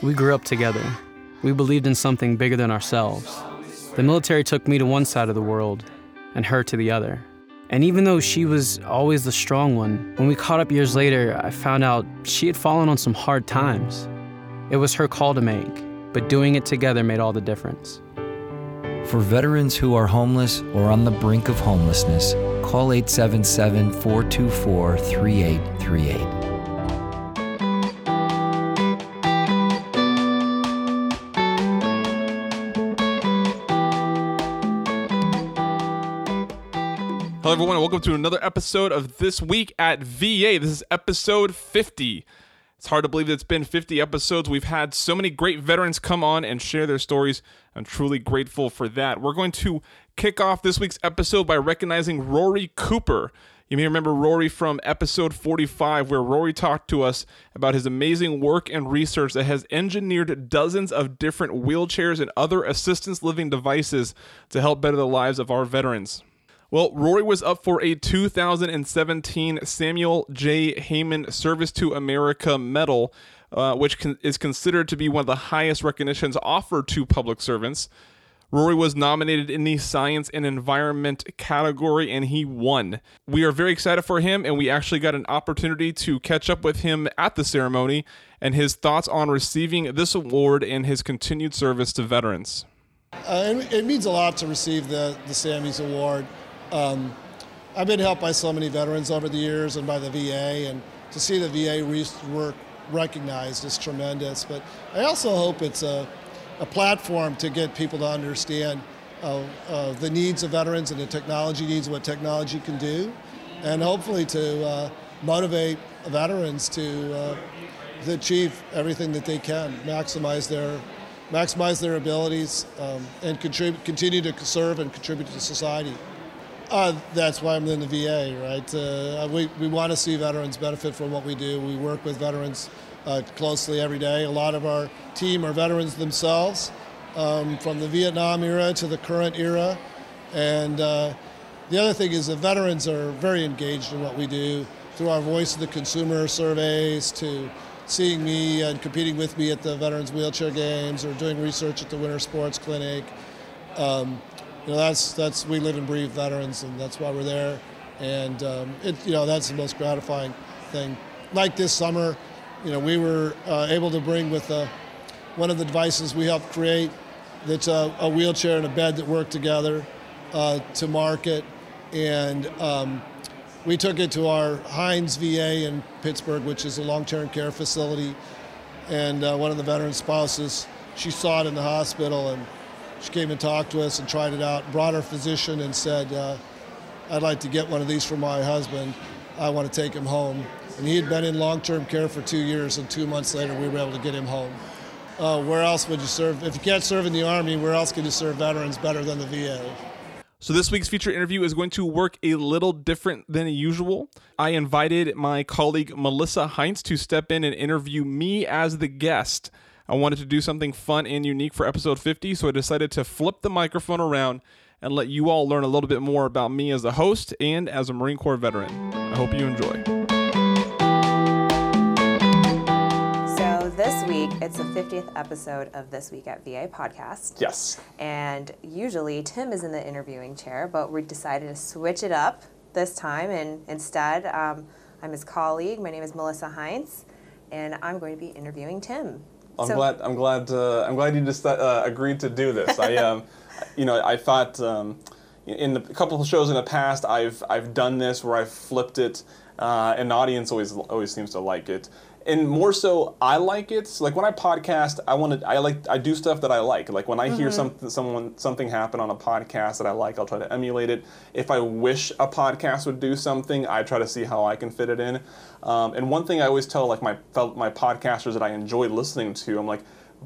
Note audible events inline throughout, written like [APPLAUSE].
We grew up together. We believed in something bigger than ourselves. The military took me to one side of the world and her to the other. And even though she was always the strong one, when we caught up years later, I found out she had fallen on some hard times. It was her call to make, but doing it together made all the difference. For veterans who are homeless or on the brink of homelessness, call 877 424 3838. Hello, everyone, and welcome to another episode of This Week at VA. This is episode 50. It's hard to believe it's been 50 episodes. We've had so many great veterans come on and share their stories. I'm truly grateful for that. We're going to kick off this week's episode by recognizing Rory Cooper. You may remember Rory from episode 45, where Rory talked to us about his amazing work and research that has engineered dozens of different wheelchairs and other assistance living devices to help better the lives of our veterans. Well, Rory was up for a 2017 Samuel J. Heyman Service to America Medal, uh, which con- is considered to be one of the highest recognitions offered to public servants. Rory was nominated in the Science and Environment category and he won. We are very excited for him, and we actually got an opportunity to catch up with him at the ceremony and his thoughts on receiving this award and his continued service to veterans. Uh, it, it means a lot to receive the, the Sammys Award. Um, I've been helped by so many veterans over the years and by the VA, and to see the VA work recognized is tremendous. But I also hope it's a, a platform to get people to understand uh, uh, the needs of veterans and the technology needs what technology can do, and hopefully to uh, motivate veterans to, uh, to achieve everything that they can, maximize their maximize their abilities, um, and contribute, continue to serve and contribute to society. Uh, that's why I'm in the VA, right? Uh, we we want to see veterans benefit from what we do. We work with veterans uh, closely every day. A lot of our team are veterans themselves, um, from the Vietnam era to the current era. And uh, the other thing is that veterans are very engaged in what we do through our Voice of the Consumer surveys to seeing me and competing with me at the Veterans Wheelchair Games or doing research at the Winter Sports Clinic. Um, you know, that's that's we live and breathe veterans, and that's why we're there. And um, it, you know, that's the most gratifying thing. Like this summer, you know, we were uh, able to bring with uh, one of the devices we helped create, that's a, a wheelchair and a bed that work together uh, to market, and um, we took it to our Heinz VA in Pittsburgh, which is a long-term care facility, and uh, one of the veteran spouses, she saw it in the hospital and she came and talked to us and tried it out, brought her physician and said, uh, I'd like to get one of these for my husband. I want to take him home. And he had been in long term care for two years, and two months later, we were able to get him home. Uh, where else would you serve? If you can't serve in the Army, where else can you serve veterans better than the VA? So, this week's feature interview is going to work a little different than usual. I invited my colleague Melissa Heinz to step in and interview me as the guest. I wanted to do something fun and unique for episode 50, so I decided to flip the microphone around and let you all learn a little bit more about me as a host and as a Marine Corps veteran. I hope you enjoy. So this week, it's the 50th episode of This Week at VA podcast. Yes. And usually Tim is in the interviewing chair, but we decided to switch it up this time. And instead, um, I'm his colleague. My name is Melissa Heinz, and I'm going to be interviewing Tim. I'm So- glad. I'm glad. Uh, I'm glad you just uh, agreed to do this. I, [LAUGHS] um, you know, I thought um, in a couple of shows in the past, I've I've done this where I've flipped it, uh, and the audience always always seems to like it. And more so, I like it. So, like when I podcast, I want to. I like. I do stuff that I like. Like when I hear something, someone, something happen on a podcast that I like, I'll try to emulate it. If I wish a podcast would do something, I try to see how I can fit it in. Um, and one thing I always tell like my my podcasters that I enjoy listening to, I'm like,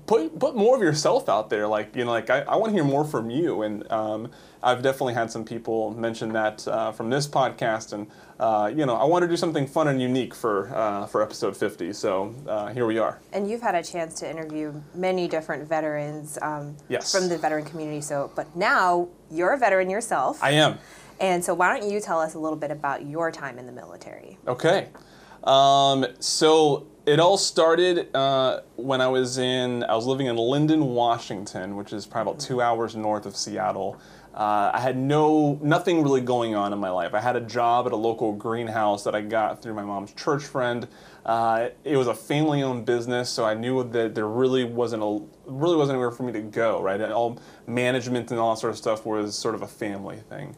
put put more of yourself out there. Like you know, like I, I want to hear more from you. And um, I've definitely had some people mention that uh, from this podcast. And uh, you know, I want to do something fun and unique for uh, for episode 50. So uh, here we are. And you've had a chance to interview many different veterans um, Yes. from the veteran community. So, but now you're a veteran yourself. I am. and so, why don't you tell us a little bit about your time in the military? Okay. Um, so it all started uh, when I was in, I was living in Lynden, Washington, which is probably about two hours north of Seattle. Uh, I had no, nothing really going on in my life. I had a job at a local greenhouse that I got through my mom's church friend. Uh, it was a family-owned business, so I knew that there really wasn't a, really wasn't anywhere for me to go. Right, all management and all that sort of stuff was sort of a family thing.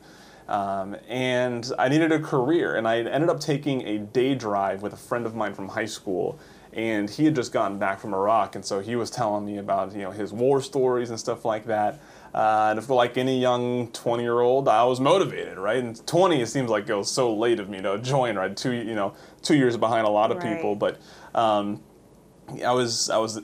Um, and I needed a career, and I ended up taking a day drive with a friend of mine from high school, and he had just gotten back from Iraq, and so he was telling me about you know his war stories and stuff like that. Uh, and if like any young 20 year old, I was motivated, right? And 20, it seems like it was so late of me to join, right? Two, you know, two years behind a lot of Right. people, but um, I was, I was,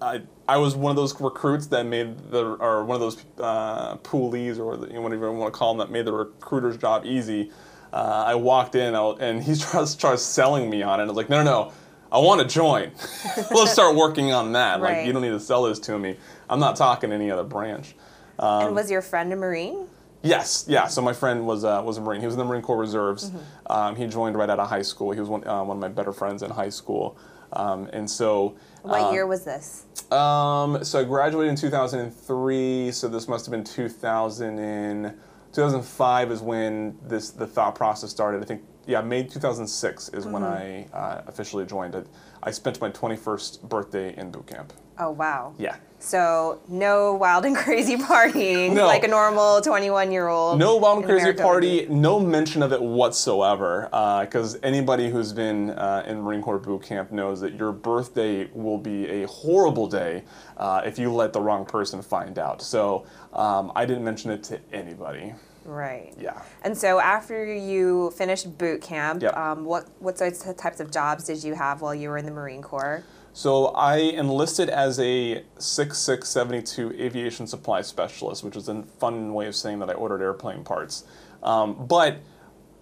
I, I was one of those recruits that made the, or one of those uh, poolies, or you know, whatever you want to call them, that made the recruiter's job easy. Uh, I walked in, I- and he [LAUGHS] starts, starts selling me on it. I was like, no, no, no. I want to join. [LAUGHS] Let's start working on that. Like, you don't need to sell this to me. I'm not talking any other branch. Um, and was your friend a Marine? Yes, yeah. So my friend was uh, was a Marine. He was in the Marine Corps Reserves. Mm-hmm. Um, he joined right out of high school. He was one, uh, one of my better friends in high school. Um, and so, What uh, year was this? um, so I graduated in 2003. So this must have been 2000 and 2005 is when this the thought process started. I think yeah, May 2006 is when Mm-hmm. I uh, officially joined it. I spent my 21st birthday in boot camp. Oh wow. Yeah. So no wild and [LAUGHS] crazy partying No. like a normal 21 year old. No wild and crazy America party, no mention of it whatsoever. Because anybody who's been uh, in Marine Corps boot camp knows that your birthday will be a horrible day uh, if you let the wrong person find out. So um, I didn't mention it to anybody. Right. Yeah. And so after you finished boot camp, Yep. um, what what types of jobs did you have while you were in the Marine Corps? So I enlisted as a 6672 aviation supply specialist, which is a fun way of saying that I ordered airplane parts. Um, but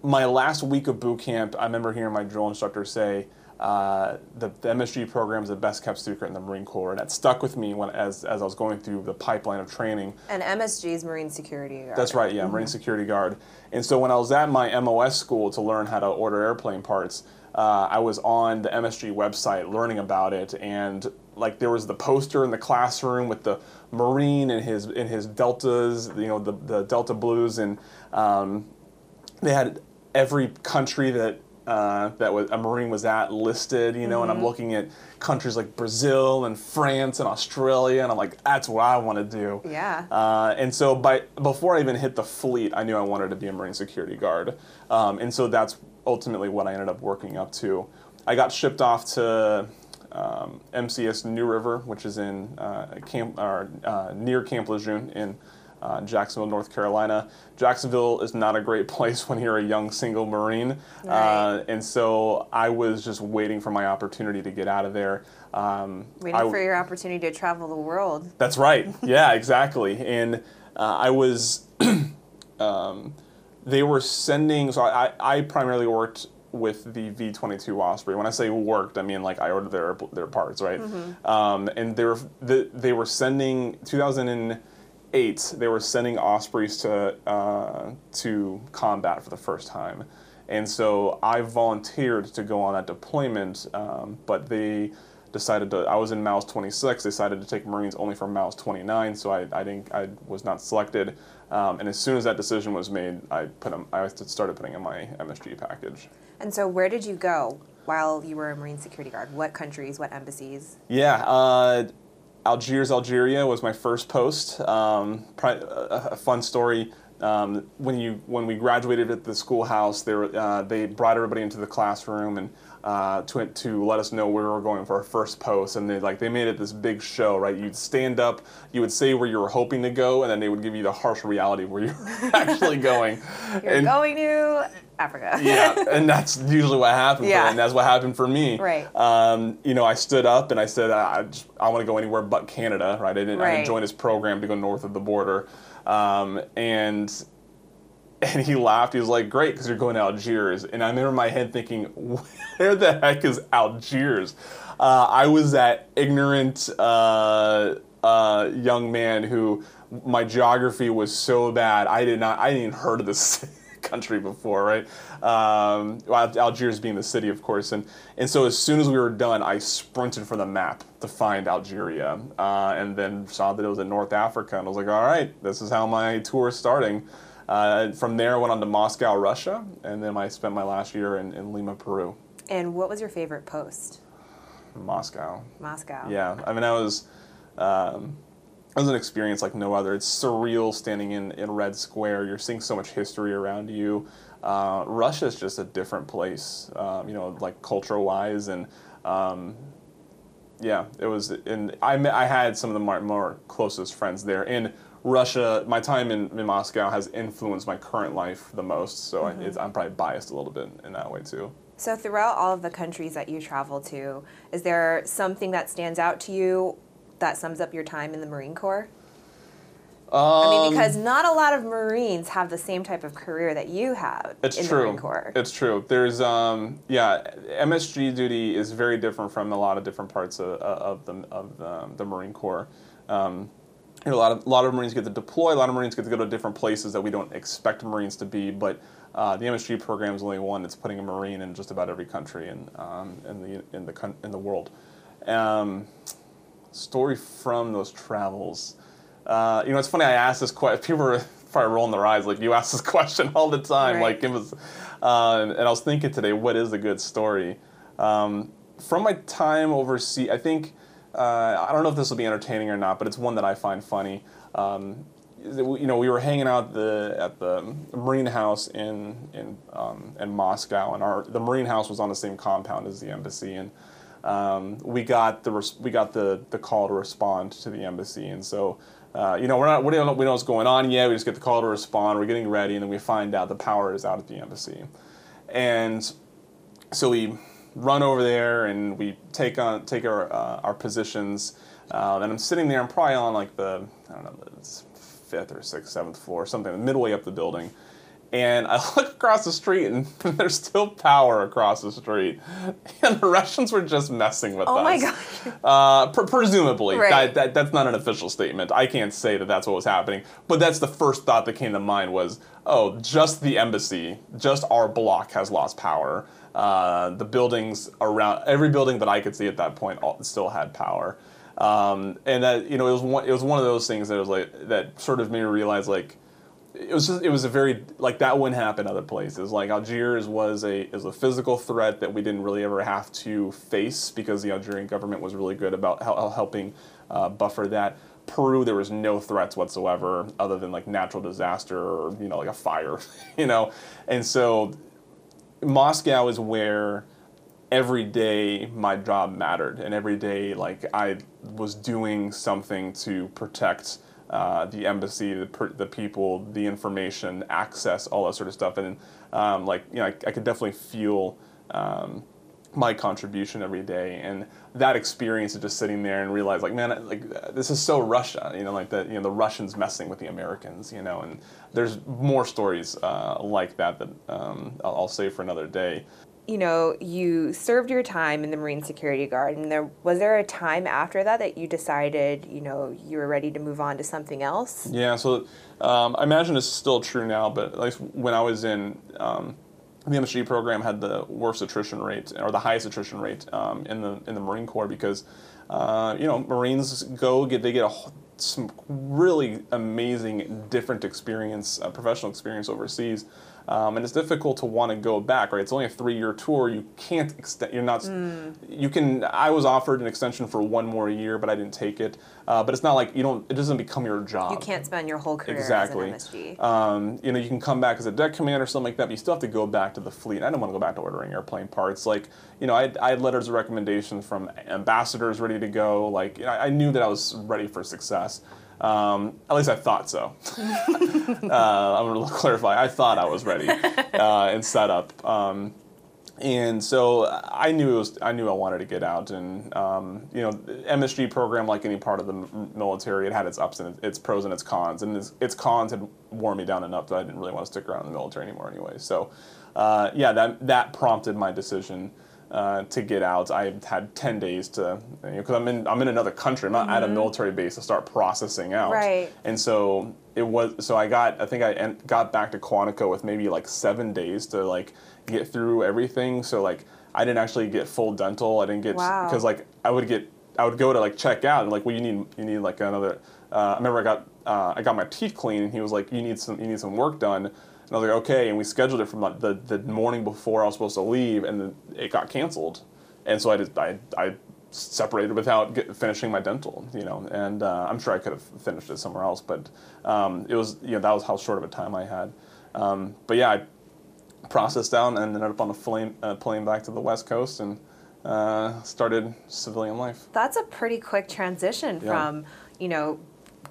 my last week of boot camp, I remember hearing my drill instructor say, uh, the, the MSG program is the best kept secret in the Marine Corps, and that stuck with me when as, as I was going through the pipeline of training. And MSG is Marine Security Guard. That's right, yeah, Marine Security Guard. And so when I was at my MOS school to learn how to order airplane parts, uh, I was on the MSG website learning about it, and like there was the poster in the classroom with the Marine in his in his deltas, you know, the the Delta Blues, and um, they had every country that uh, that was, a Marine was at listed, you know, and I'm looking at countries like Brazil and France and Australia, and I'm like, that's what I want to do. Yeah. Uh, and so by before I even hit the fleet, I knew I wanted to be a Marine security guard, um, and so that's ultimately what I ended up working up to. I got shipped off to um, MCS New River, which is in uh, Camp or uh, near Camp Lejeune in uh, Jacksonville, North Carolina. Jacksonville is not a great [LAUGHS] place when you're a young single Marine, uh, and so I was just waiting for my opportunity to get out of there. Um, Waiting I- for your opportunity to travel the world. that's right. [LAUGHS] Yeah, exactly. And uh, I was, [CLEARS THROAT] um, they were sending. So I, I primarily worked with the V22 Osprey. When I say worked, I mean like I ordered their their parts, right? Um, and they were the, they were sending 2008. They were sending Ospreys to uh, to combat for the first time. And so I volunteered to go on that deployment, um, but they decided to. I was in MALS 26. They decided to take Marines only for MALS 29, so I, I didn't. I was not selected. Um, and as soon as that decision was made, I put 'em- I started putting in my MSG package. And so where did you go while you were a Marine Security Guard? What countries, what embassies? Yeah, uh, Algiers, Algeria was my first post. Um, a, a fun story. Um, when you when we graduated at the schoolhouse, they uh, they brought everybody into the classroom and uh, to to let us know where we were going for our first post. And they like they made it this big show, right? You'd stand up, you would say where you were hoping to go, and then they would give you the harsh reality where you were [LAUGHS] actually going. [LAUGHS] You're And- going to Africa. [LAUGHS] yeah, and that's usually what happened. Yeah. And that's what happened for me. Right. Um, you know, I stood up and I said, I, I, just, I want to go anywhere but Canada. Right. I didn't. I didn't join his program to go north of the border. Um, and [LAUGHS] and he laughed. He was like, "Great, because you're going to Algiers." And I remember in my head thinking, [LAUGHS] "Where the heck is Algiers?" Uh, I was that ignorant uh, uh, young man who my geography was so bad. I did not. I didn't even heard of this [LAUGHS] country before, right? Um, Algiers being the city, of course, and and so as soon as we were done, I sprinted for the map to find Algeria, uh, and then saw that it was in North Africa, and I was like, all right, this is how my tour is starting. Uh, from there, I went on to Moscow, Russia, and then I spent my last year in, in Lima, Peru. And what was your favorite post? Moscow. Moscow. Yeah, I mean, I was. Um, it was an experience like no other. It's surreal standing in, in Red Square. You're seeing so much history around you. Uh, Russia is just a different place, um, you know, like cultural wise. And um, yeah, it was. And I, met, I had some of the more, more closest friends there. In Russia, my time in, in Moscow has influenced my current life the most. So I, it's, I'm probably biased a little bit in that way too. So, throughout all of the countries that you travel to, is there something that stands out to you that sums up your time in the Marine Corps? I mean, because not a lot of Marines have the same type of career that you have It's in true. the Marine Corps. It's true. There's um yeah, MSG duty is very different from a lot of different parts of, of the of the, the Marine Corps. Um, you know, a lot of a lot of Marines get to deploy. A lot of Marines get to go to different places that we don't expect Marines to be. But uh, the MSG program is only one that's putting a Marine in just about every country in um, in the in the in the world. Um, story from those travels. Uh, you know, it's funny. I asked this question. [LAUGHS] People are probably rolling their eyes, like you ask this [LAUGHS] question all the time. Right. Like it was, uh, and, and I was thinking today, what is a good story? Um, from my time overseas, I think uh, I don't know if this will be entertaining or not, but it's one that I find funny. Um, you know, we were hanging out the at the Marine House in in um, in Moscow, and our the Marine House was on the same compound as the embassy, and um, we got the res- we got the the call to respond to the embassy, and so. Uh, you know, we're not, we don't know, we don't know what's going on yet. We just get the call to respond. We're getting ready, and then we find out the power is out at the embassy. And so we run over there and we take on take our uh, our positions. Uh, and I'm sitting there. I'm probably on like the I don't know the fifth or sixth, seventh floor, something midway up the building. And I [LAUGHS] look across the street, and [LAUGHS] there's still power across the street. [LAUGHS] And the Russians were just messing with Oh us. Oh my gosh. Uh, pre- presumably, Right. that, that, that's not an official statement. I can't say that that's what was happening, but that's the first thought that came to mind was, oh, just the embassy, just our block has lost power. Uh, the buildings around every building that I could see at that point all, still had power, um, and that you know it was one it was one of those things that was like that sort of made me realize like it was just it was a very like that wouldn't happen other places. Like Algiers was a is a physical threat that we didn't really ever have to face because the Algerian government was really good about hel- helping uh, buffer that. Peru, there was no threats whatsoever other than like natural disaster or you know like a fire, [LAUGHS] you know, and so Moscow is where every day my job mattered and every day like i was doing something to protect uh, the embassy the, per- the people the information access all that sort of stuff. And um, like you know I, I could definitely feel um, my contribution every day and that experience of just sitting there and realize like man like this is so russia you know like that you know the russians messing with the americans you know and there's more stories uh, like that that um, I'll, I'll save for another day you know, you served your time in the Marine Security Guard, and there was there a time after that that you decided, you know, you were ready to move on to something else? Yeah, so um, I imagine this is still true now, but least when I was in um, the MSG program, had the worst attrition rate or the highest attrition rate um, in the in the Marine Corps because uh, you know Marines go get they get a, some really amazing different experience, uh, professional experience overseas. Um, and it's difficult to want to go back, right? It's only a three-year tour. You can't extend. You're not. You can. I was offered an extension for one more year, but I didn't take it. Uh, but it's not like you don't. It doesn't become your job. You can't spend your whole career Exactly. as an MSG. Um, you know, you can come back as a det commander or something like that, but you still have to go back to the fleet. I didn't want to go back to ordering airplane parts. Like, you know, I, had- I had letters of recommendation from ambassadors ready to go. Like, you know, I knew that I was ready for success. Um, at least I thought so. [LAUGHS] uh, I'm going [LAUGHS] to clarify. I thought I was ready uh, and set up. Um, and so I knew was, I knew I wanted to get out, and um, you know, MSG program, like any part of the military, it had its ups and its pros and its cons, and its, its cons had worn me down enough that I didn't really want to stick around in the military anymore, anyway. So, uh, yeah, that that prompted my decision uh, to get out. I had 10 days to, because you know, I'm in I'm in another country. I'm not at a military base to start processing out. Right. And so it was. So I got. I think I en- got back to Quantico with maybe like seven days to like get through everything. So like I didn't actually get full dental. I didn't get Wow. because like I would get. I would go to like check out and like well you need you need like another. Uh, I remember I got uh, I got my teeth cleaned and he was like you need some you need some work done. And I was like, okay, and we scheduled it from like the, the morning before I was supposed to leave, and it got canceled, and so I just I, I separated without get, finishing my dental, you know, and uh, I'm sure I could have finished it somewhere else, but um, it was you know that was how short of a time I had, um, but yeah, I processed down and ended up on a plane uh, plane back to the West Coast and uh, started civilian life. That's a pretty quick transition Yeah. from, you know,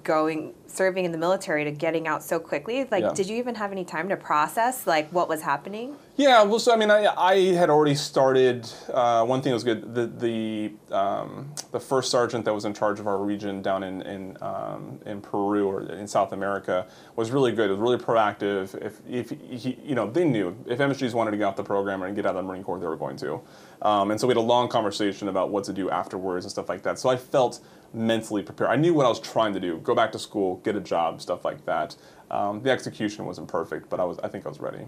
going serving in the military to getting out so quickly. Like, Yeah. did you even have any time to process like what was happening? Yeah, well, so I mean, I, I had already started. Uh, one thing that was good. The the um, the first sergeant that was in charge of our region down in in um, in Peru or in South America was really good. It was really proactive. If if he, you know, they knew if MSGs wanted to get off the program and get out of the Marine Corps, they were going to. Um, and so we had a long conversation about what to do afterwards and stuff like that. So I felt mentally prepared. I knew what I was trying to do: go back to school, get a job, stuff like that. Um, the execution wasn't perfect, but I was. I think I was ready.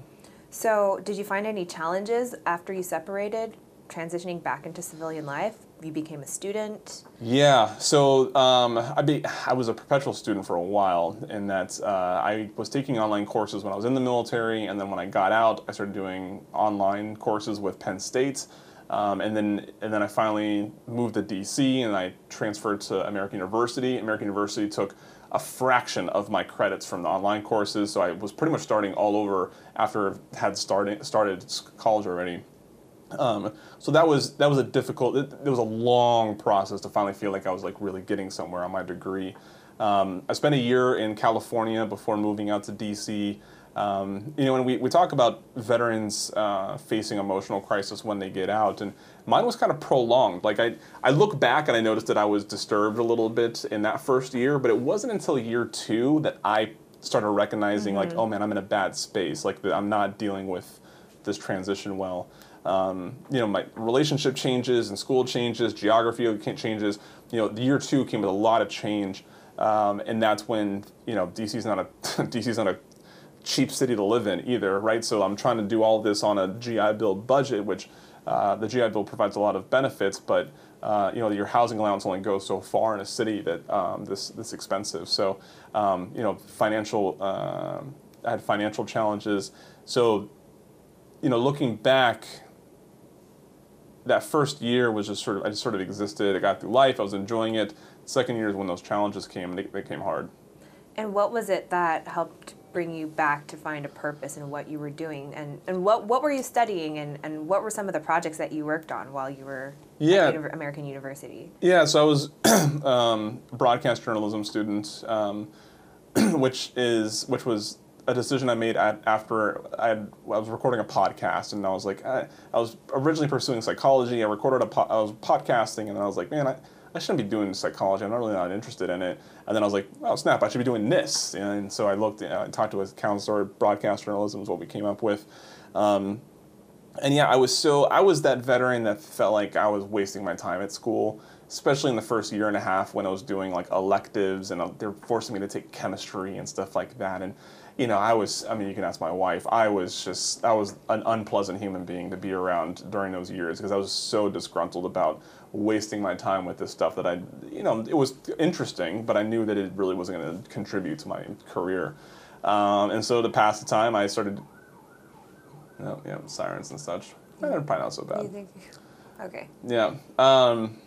So, did you find any challenges after you separated, transitioning back into civilian life? You became a student. Yeah, so um, I, be, I was a perpetual student for a while, in that uh, I was taking online courses when I was in the military, and then when I got out, I started doing online courses with Penn State. Um, and then, and then I finally moved to DC, and I transferred to American University. American University took a fraction of my credits from the online courses, so I was pretty much starting all over after I had started started college already. Um, so that was that was a difficult. It, it was a long process to finally feel like I was like really getting somewhere on my degree. Um, I spent a year in California before moving out to DC. Um, you know, and we, we talk about veterans uh, facing emotional crisis when they get out, and mine was kind of prolonged. Like I, I look back and I noticed that I was disturbed a little bit in that first year, but it wasn't until year two that I started recognizing like, oh man, I'm in a bad space. Like I'm not dealing with this transition well. Um, you know, my relationship changes and school changes, geography changes. You know, the year two came with a lot of change, um, and that's when you know DC's not a [LAUGHS] DC's not a cheap city to live in either, right? So I'm trying to do all this on a GI Bill budget, which uh, the GI Bill provides a lot of benefits, but uh, you know your housing allowance only goes so far in a city that um, this this expensive. So um, you know financial um I had financial challenges. So you know looking back, that first year was just sort of I just sort of existed. I got through life. I was enjoying it. Second year is when those challenges came. They, they came hard. And what was it that helped bring you back to find a purpose in what you were doing? And, and what, what were you studying and, and what were some of the projects that you worked on while you were Yeah. at Univer- American University? Yeah, so I was [CLEARS THROAT] um, broadcast journalism student, um, [CLEARS THROAT] which is which was a decision I made at, after I, had, I was recording a podcast, and I was like, I, I was originally pursuing psychology. I recorded a po- I was podcasting, and I was like, man, I, I shouldn't be doing psychology. I'm not really not interested in it. And then I was like, oh snap, I should be doing this. And so I looked, I talked to a counselor. Broadcast journalism is what we came up with. Um, and yeah, I was so I was that veteran that felt like I was wasting my time at school, especially in the first year and a half when I was doing like electives and uh, they're forcing me to take chemistry and stuff like that. And you know, I was I mean, you can ask my wife. I was just I was an unpleasant human being to be around during those years because I was so disgruntled about wasting my time with this stuff that I you know, it was interesting, but I knew that it really wasn't going to contribute to my career. Um, and so to pass the time, I started no, yeah, sirens and such. Eh, They're probably not so bad. You think? Okay. Yeah. Um,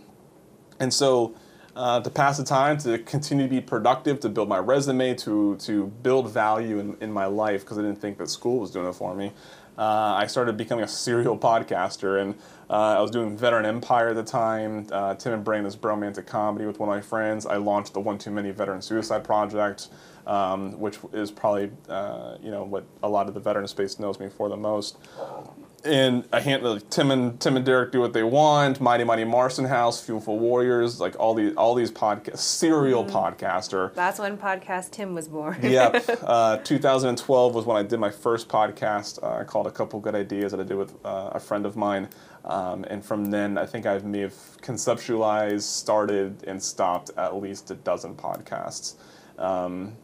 and so uh, to pass the time, to continue to be productive, to build my resume, to, to build value in, in my life, because I didn't think that school was doing it for me, uh, I started becoming a serial podcaster. And uh, I was doing Veteran Empire at the time, uh, Tim and Brandon's Bromantic Comedy with one of my friends. I launched the One Too Many Veteran Suicide Project. Um, which is probably uh, you know what a lot of the veteran space knows me for the most. And a hand like Tim and Tim and Derek do what they want. Mighty Mighty Marson House, Fuel for Warriors, like all these all these podcasts. Serial podcaster. That's when podcast Tim was born. yep. [LAUGHS] Uh, 2012 was when I did my first podcast uh, called A Couple Good Ideas that I did with uh, a friend of mine. Um, and from then, I think I may have conceptualized, started, and stopped at least a dozen podcasts. Um,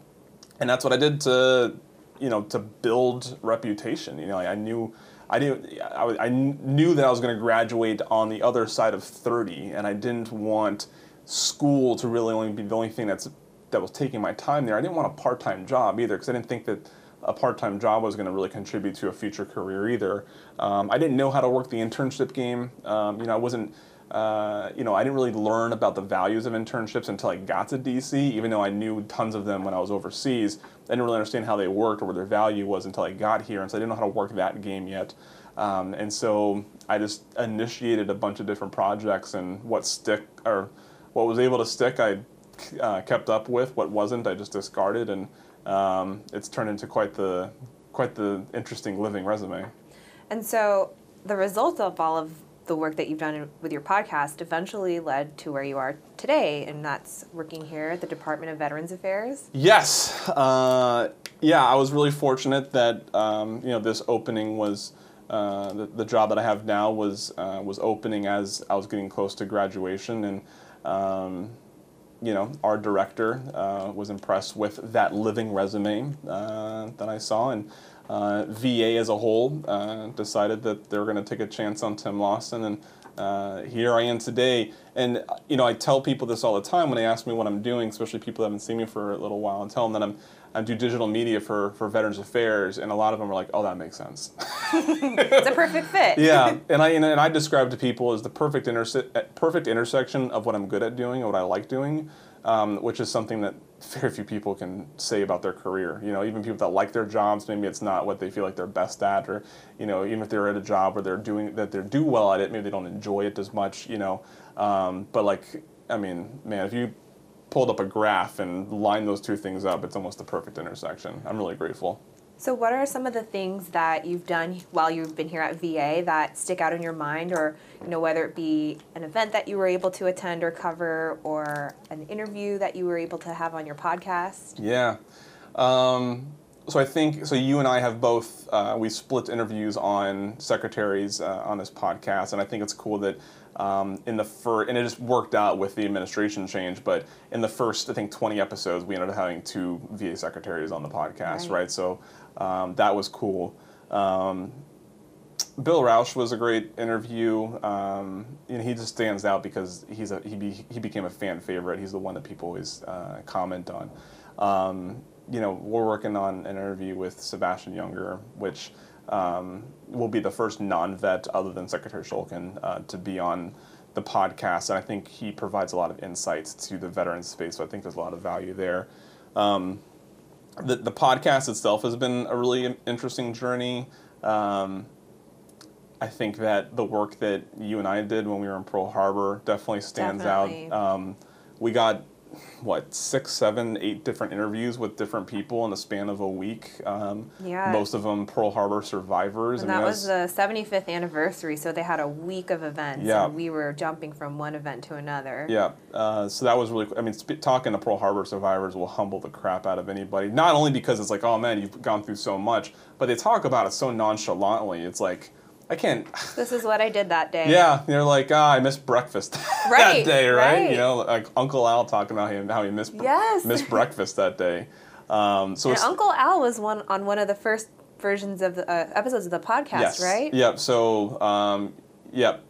and that's what I did to, you know, to build reputation. You know, I. I knew I, was- I knew that I was going to graduate on the other side of 30, and I didn't want school to really only be the only thing that's that was taking my time there. I didn't want a part-time job either because I didn't think that a part-time job was going to really contribute to a future career either. Um, I didn't know how to work the internship game. Um, you know, I wasn't. Uh, you know, I didn't really learn about the values of internships until I got to DC, even though I knew tons of them when I was overseas. I didn't really understand how they worked or what their value was until I got here, and so I didn't know how to work that game yet. Um, and so I just initiated a bunch of different projects, and what stick or what was able to stick, I uh, kept up with. What wasn't, I just discarded, and um, it's turned into quite the quite the interesting living resume. And so the result of all of the work that you've done with your podcast eventually led to where you are today, and that's working here at the Department of Veterans Affairs. Yes, uh, yeah, I was really fortunate that um, you know this opening was uh, the, the job that I have now was uh, was opening as I was getting close to graduation, and um, you know our director uh, was impressed with that living resume uh, that I saw, and uh, VA as a whole uh, decided that they were going to take a chance on Tim Lawson, and uh, here I am today. And you know, I tell people this all the time when they ask me what I'm doing, especially people that haven't seen me for a little while, and tell them that I'm I do digital media for for Veterans Affairs, and a lot of them are like, "Oh, that makes sense." [LAUGHS] It's a perfect fit. yeah, and I and I describe to people as the perfect interse- perfect intersection of what I'm good at doing and what I like doing, um, which is something that very few people can say about their career. You know, even people that like their jobs, maybe it's not what they feel like they're best at, or you know, even if they're at a job where they're doing that they do well at it, maybe they don't enjoy it as much. You know, um, but like, I mean, man, if you pulled up a graph and lined those two things up, it's almost the perfect intersection. I'm really grateful. So, what are some of the things that you've done while you've been here at VA that stick out in your mind, or you know, whether it be an event that you were able to attend or cover, or an interview that you were able to have on your podcast? Yeah. Um, so I think so. You and I have both uh, we split interviews on secretaries uh, on this podcast, and I think it's cool that um, in the first and it just worked out with the administration change. But in the first, I think twenty episodes, we ended up having two VA secretaries on the podcast, Right. right? So um, that was cool. Um, Bill Rausch was a great interview. Um, you know, he just stands out because he's a he, be, he became a fan favorite. He's the one that people always uh, comment on. Um, you know, we're working on an interview with Sebastian Junger, which um, will be the first non-vet other than Secretary Shulkin uh, to be on the podcast, and I think he provides a lot of insights to the veteran space. So I think there's a lot of value there. Um, the, the podcast itself has been a really interesting journey. Um, I think that the work that you and I did when we were in Pearl Harbor definitely stands Definitely. out. Um, we got what six, seven, eight different interviews with different people in the span of a week. Um, Yeah. Most of them Pearl Harbor survivors. And I mean, that was the 75th anniversary, so they had a week of events, Yeah. and we were jumping from one event to another. Yeah, uh, so that was really. I mean, sp- talking to Pearl Harbor survivors will humble the crap out of anybody. Not only because it's like, oh man, you've gone through so much, but they talk about it so nonchalantly. It's like, I can't. This is what I did that day. Yeah, they're like, ah, I missed breakfast [LAUGHS] Right, that day, right? right. You know, like Uncle Al talking about him how he missed Yes. missed breakfast that day. Um, so Uncle Al was one on one of the first versions of the uh, episodes of the podcast, yes, right? Yep. So, um, yep.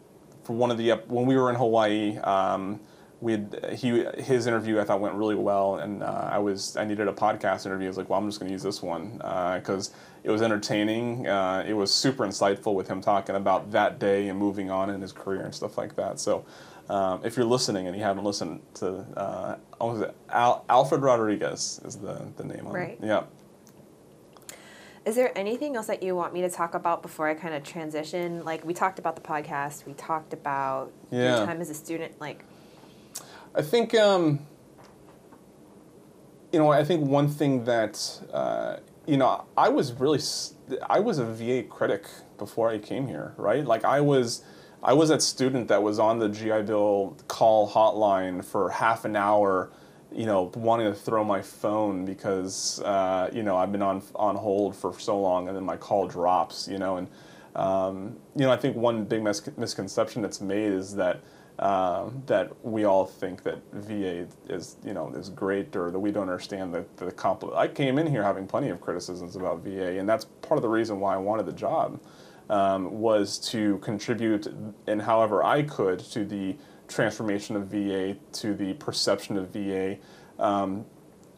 For one of the when we were in Hawaii, um, we had, he his interview I thought went really well, and uh, I was I needed a podcast interview. I was like, well, I'm just going to use this one because it was entertaining. Uh, it was super insightful with him talking about that day and moving on in his career and stuff like that. So. Um, if you're listening and you haven't listened to uh, what was it? Al- Alfred Rodrigues is the, the name on Right. it. Yeah. Is there anything else that you want me to talk about before I kind of transition? Like we talked about the podcast, we talked about Yeah. your time as a student. Like, I think, um, you know, I think one thing that, uh, you know, I was really, I was a VA critic before I came here, right? Like I was. I was that student that was on the GI Bill call hotline for half an hour, you know, wanting to throw my phone because uh, you know I've been on on hold for so long, and then my call drops, you know, and um, you know I think one big mis- misconception that's made is that um, that we all think that VA is you know is great or that we don't understand the the compl- I came in here having plenty of criticisms about VA, and that's part of the reason why I wanted the job um, was to contribute in however I could to the transformation of VA, to the perception of VA, um,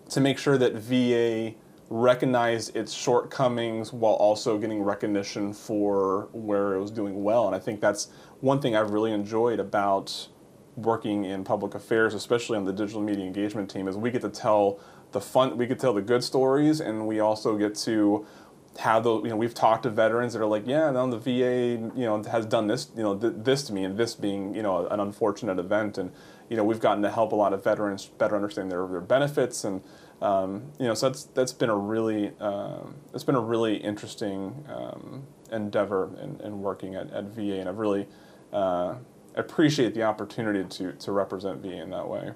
to make sure that VA recognized its shortcomings while also getting recognition for where it was doing well. And I think that's one thing I've really enjoyed about working in public affairs, especially on the digital media engagement team, is we get to tell the fun, we get to tell the good stories, and we also get to have the you know we've talked to veterans that are like yeah no the VA you know has done this you know th- this to me and this being you know an unfortunate event and you know we've gotten to help a lot of veterans better understand their, their benefits and um, you know so that's that's been a really um, it's been a really interesting um, endeavor in, in working at, at VA and I've really uh, appreciate the opportunity to to represent VA in that way.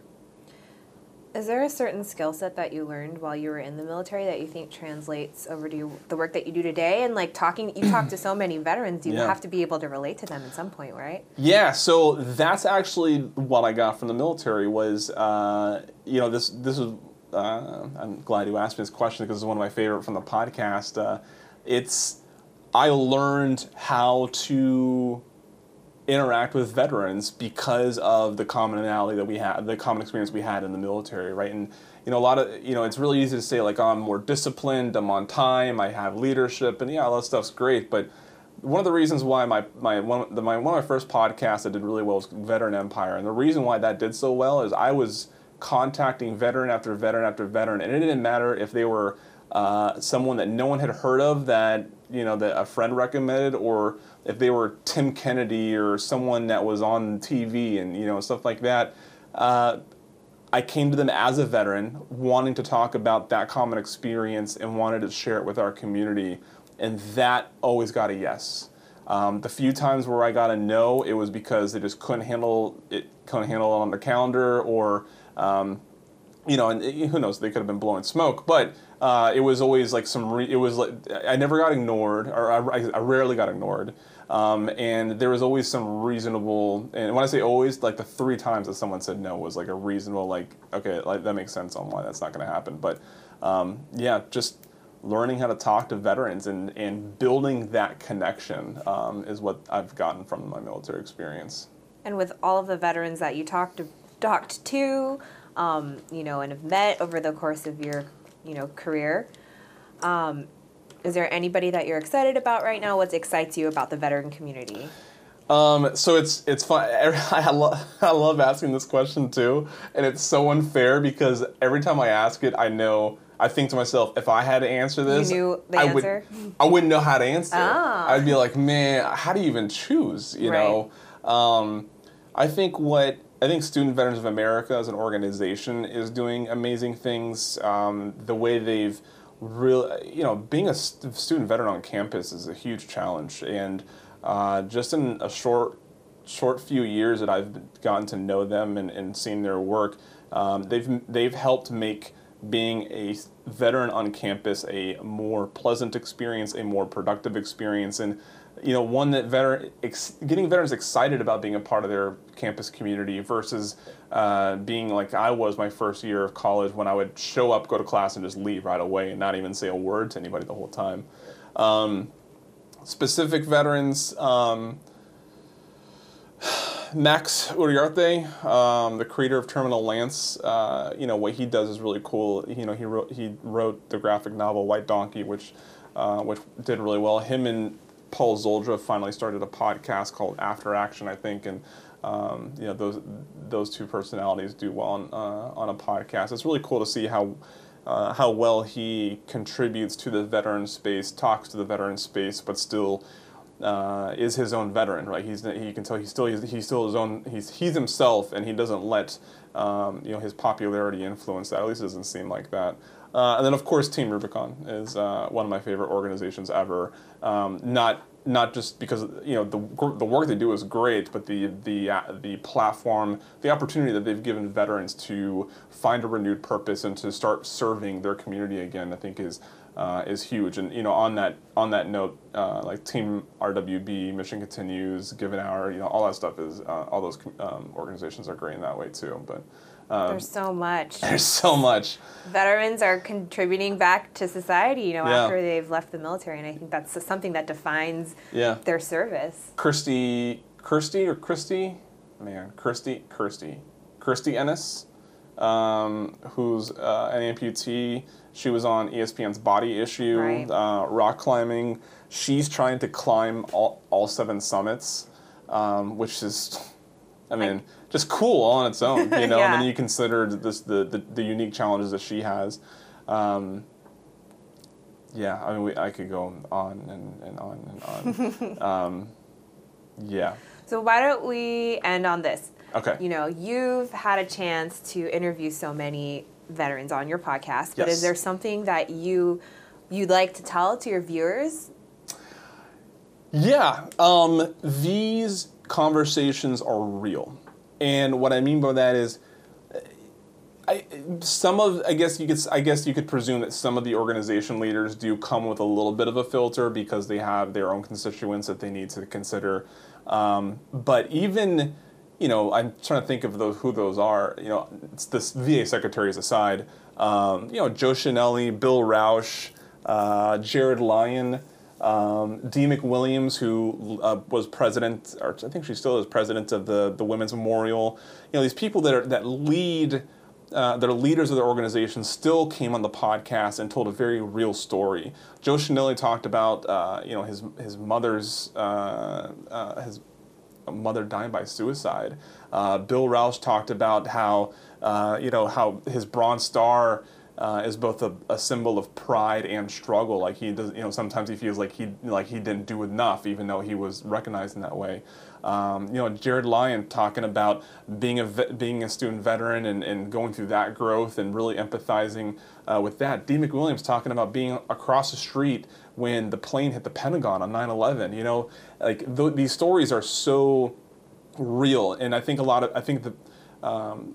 Is there a certain skill set that you learned while you were in the military that you think translates over to you, the work that you do today? And like talking, you talk to so many veterans, you Yeah. have to be able to relate to them at some point, right? Yeah, so that's actually what I got from the military was, uh, you know, this this is. Uh, I'm glad you asked me this question because it's one of my favorite from the podcast. Uh, it's I learned how to interact with veterans because of the commonality that we had, the common experience we had in the military, right? And you know, a lot of you know, it's really easy to say like, oh, I'm more disciplined, I'm on time, I have leadership, and yeah, all that stuff's great, but one of the reasons why my my one, the, my one of my first podcasts that did really well was Veteran Empire, and the reason why that did so well is I was contacting veteran after veteran after veteran, and it didn't matter if they were uh, someone that no one had heard of that you know that a friend recommended, or if they were Tim Kennedy or someone that was on TV and you know stuff like that. Uh, I came to them as a veteran, wanting to talk about that common experience and wanted to share it with our community, and that always got a yes. Um, the few times where I got a no, it was because they just couldn't handle it, couldn't handle it on their calendar, or um, you know, and it- who knows, they could have been blowing smoke, but uh, it was always like some, re- it was like, I never got ignored, or I, I rarely got ignored. Um, and there was always some reasonable, and when I say always, like the three times that someone said no was like a reasonable, like, okay, like that makes sense on why that's not going to happen. But um, yeah, just learning how to talk to veterans and, and building that connection um, is what I've gotten from my military experience. And with all of the veterans that you talked to, talked to, um, you know, and have met over the course of your, you know, career, um, is there anybody that you're excited about right now? What excites you about the veteran community? Um, so it's it's fun. [LAUGHS] I love I love asking this question too, and it's so unfair because every time I ask it, I know I think to myself, if I had to answer this, knew the I answer? would I wouldn't know how to answer. Ah. I'd be like, man, how do you even choose? You know, um, I think what I think Student Veterans of America as an organization is doing amazing things. Um, the way they've real you know being a st- student veteran on campus is a huge challenge and uh, just in a short short few years that I've gotten to know them and, and seen their work um, they've they've helped make being a veteran on campus a more pleasant experience a more productive experience and you know one that veteran ex, getting veterans excited about being a part of their campus community versus uh, being like I was my first year of college when I would show up, go to class, and just leave right away and not even say a word to anybody the whole time. Um, specific veterans. Um, Max Uriarte, um, the creator of Terminal Lance, uh, you know what he does is really cool. You know he wrote he wrote the graphic novel White Donkey, which uh, which did really well. Him and Paul Szoldra finally started a podcast called After Action, I think, and um, you know those those two personalities do well on uh, on a podcast. It's really cool to see how. Uh, how well he contributes to the veteran space, talks to the veteran space, but still uh, is his own veteran, right? He's he can tell he's still he's, he's still his own he's he's himself, and he doesn't let um, you know his popularity influence that. At least it doesn't seem like that. Uh, and then, of course, Team Rubicon is uh, one of my favorite organizations ever. Um, not not just because you know the the work they do is great, but the the uh, the platform, the opportunity that they've given veterans to find a renewed purpose and to start serving their community again, I think is uh, is huge. And you know, on that on that note, uh, like Team RWB, Mission Continues, Give an Hour, you know, all that stuff is uh, all those um, organizations are great in that way too. But um, there's so much. [LAUGHS] There's so much. Veterans are contributing back to society, you know, Yeah. after they've left the military, and I think that's something that defines Yeah. their service. Kirsty, Kirsty or Christy, man, Kirsty, Kirsty, Kirstie Ennis, um, who's uh, an amputee. She was on ESPN's Body Issue, Right. uh, rock climbing. She's trying to climb all, all seven summits, um, which is, I mean, just cool all on its own, you [LAUGHS] know. Yeah. And then you consider this the, the the unique challenges that she has. Um, yeah, I mean, we, I could go on and, and on and on. [LAUGHS] um, yeah. So why don't we end on this? Okay. You know, you've had a chance to interview so many veterans on your podcast, but Yes. is there something that you you'd like to tell to your viewers? Yeah, um, these conversations are real, and what I mean by that is, I some of I guess you could I guess you could presume that some of the organization leaders do come with a little bit of a filter because they have their own constituents that they need to consider, um, but even. You know, I'm trying to think of those who those are. You know, it's this VA secretaries aside. Um, you know, Joe Chenelly, Bill Rausch, uh, Jared Lyon, um, Dee McWilliams, who uh, was president, or I think she still is president of the, the Women's Memorial. You know, these people that are that lead, uh, that are leaders of their organization, still came on the podcast and told a very real story. Joe Chenelly talked about, uh, you know, his his mother's uh, uh, his mother dying by suicide. Uh, Bill Rausch talked about how uh, you know how his Bronze Star uh, is both a, a symbol of pride and struggle. Like he does, you know, sometimes he feels like he like he didn't do enough, even though he was recognized in that way. Um, you know, Jared Lyon talking about being a ve- being a student veteran and, and going through that growth and really empathizing uh, with that. Dee McWilliams talking about being across the street when the plane hit the Pentagon on 9/11. You know, like th- these stories are so real, and I think a lot of I think the um,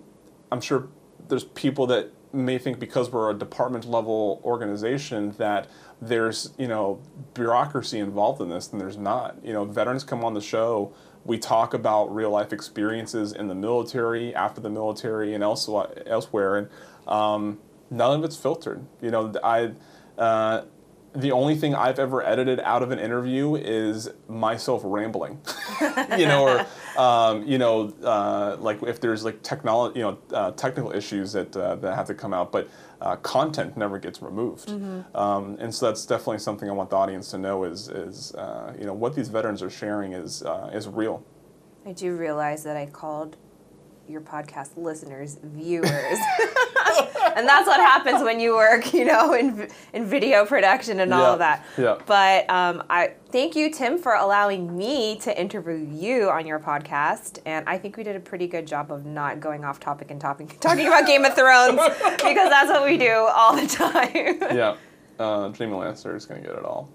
I'm sure there's people that may think because we're a department level organization that there's you know bureaucracy involved in this and there's not. You know veterans come on the show. We talk about real life experiences in the military after the military and elsewhere elsewhere. And um, none of it's filtered. You know i uh, the only thing I've ever edited out of an interview is myself rambling, [LAUGHS] you know, or um, you know, uh, like if there's like technology, you know, uh, technical issues that uh, that have to come out, but uh, content never gets removed, um, and so that's definitely something I want the audience to know is is uh, you know what these veterans are sharing is uh, is real. I do realize that I called your podcast listeners viewers. [LAUGHS] and that's what happens when you work, you know, in, in video production and all Yeah, of that. yeah. But um, I thank you, Tim, for allowing me to interview you on your podcast. And I think we did a pretty good job of not going off topic and talking, [LAUGHS] talking about Game of Thrones because that's what we do all the [LAUGHS] time. yeah, uh, Jamie Lannister is going to get it all.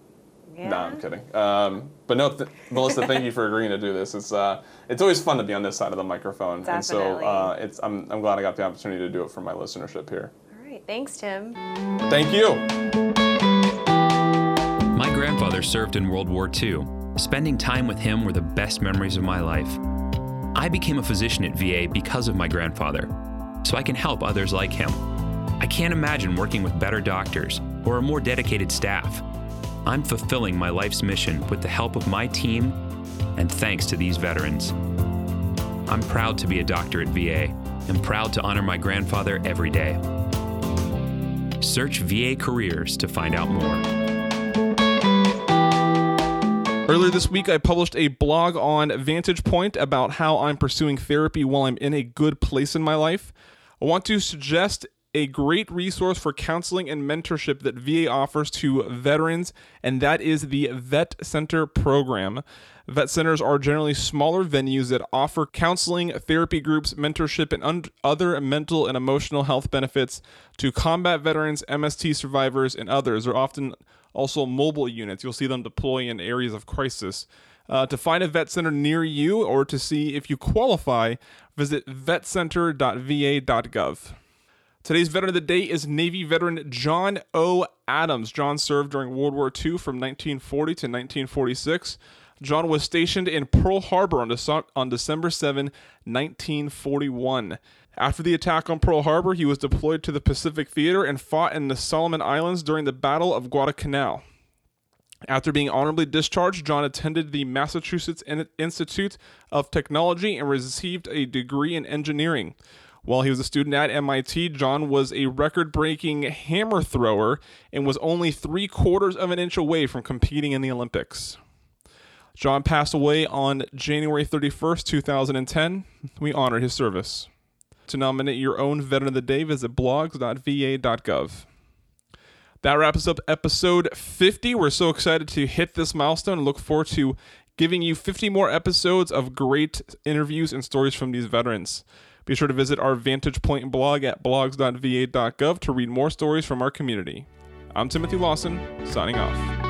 Yeah. No, I'm kidding. Um, but no, th- Melissa, thank you for agreeing to do this. It's uh, it's always fun to be on this side of the microphone, and so uh, it's I'm, I'm glad I got the opportunity to do it for my listenership here. All right. Thanks, Tim. Thank you. My grandfather served in World War II. Spending time with him were the best memories of my life. I became a physician at VA because of my grandfather, so I can help others like him. I can't imagine working with better doctors or a more dedicated staff. I'm fulfilling my life's mission with the help of my team and thanks to these veterans. I'm proud to be a doctor at VA and proud to honor my grandfather every day. Search VA Careers to find out more. Earlier this week, I published a blog on Vantage Point about how I'm pursuing therapy while I'm in a good place in my life. I want to suggest a great resource for counseling and mentorship that VA offers to veterans, and that is the Vet Center program. Vet centers are generally smaller venues that offer counseling, therapy groups, mentorship, and un- other mental and emotional health benefits to combat veterans, MST survivors, and others. They're often also mobile units. You'll see them deploy in areas of crisis. Uh, to find a vet center near you or to see if you qualify, visit vetcenter.va.gov. Today's veteran of the day is Navy veteran John O. Adams. John served during World War II from 1940 to 1946. John was stationed in Pearl Harbor on, Dece- on December 7, 1941. After the attack on Pearl Harbor, he was deployed to the Pacific Theater and fought in the Solomon Islands during the Battle of Guadalcanal. After being honorably discharged, John attended the Massachusetts In- Institute of Technology and received a degree in engineering. While he was a student at MIT, John was a record breaking hammer thrower and was only three quarters of an inch away from competing in the Olympics. John passed away on January 31st, 2010. We honor his service. To nominate your own Veteran of the Day, visit blogs.va.gov. That wraps up episode 50. We're so excited to hit this milestone and look forward to giving you 50 more episodes of great interviews and stories from these veterans. Be sure to visit our Vantage Point blog at blogs.va.gov to read more stories from our community. I'm Timothy Lawson, signing off.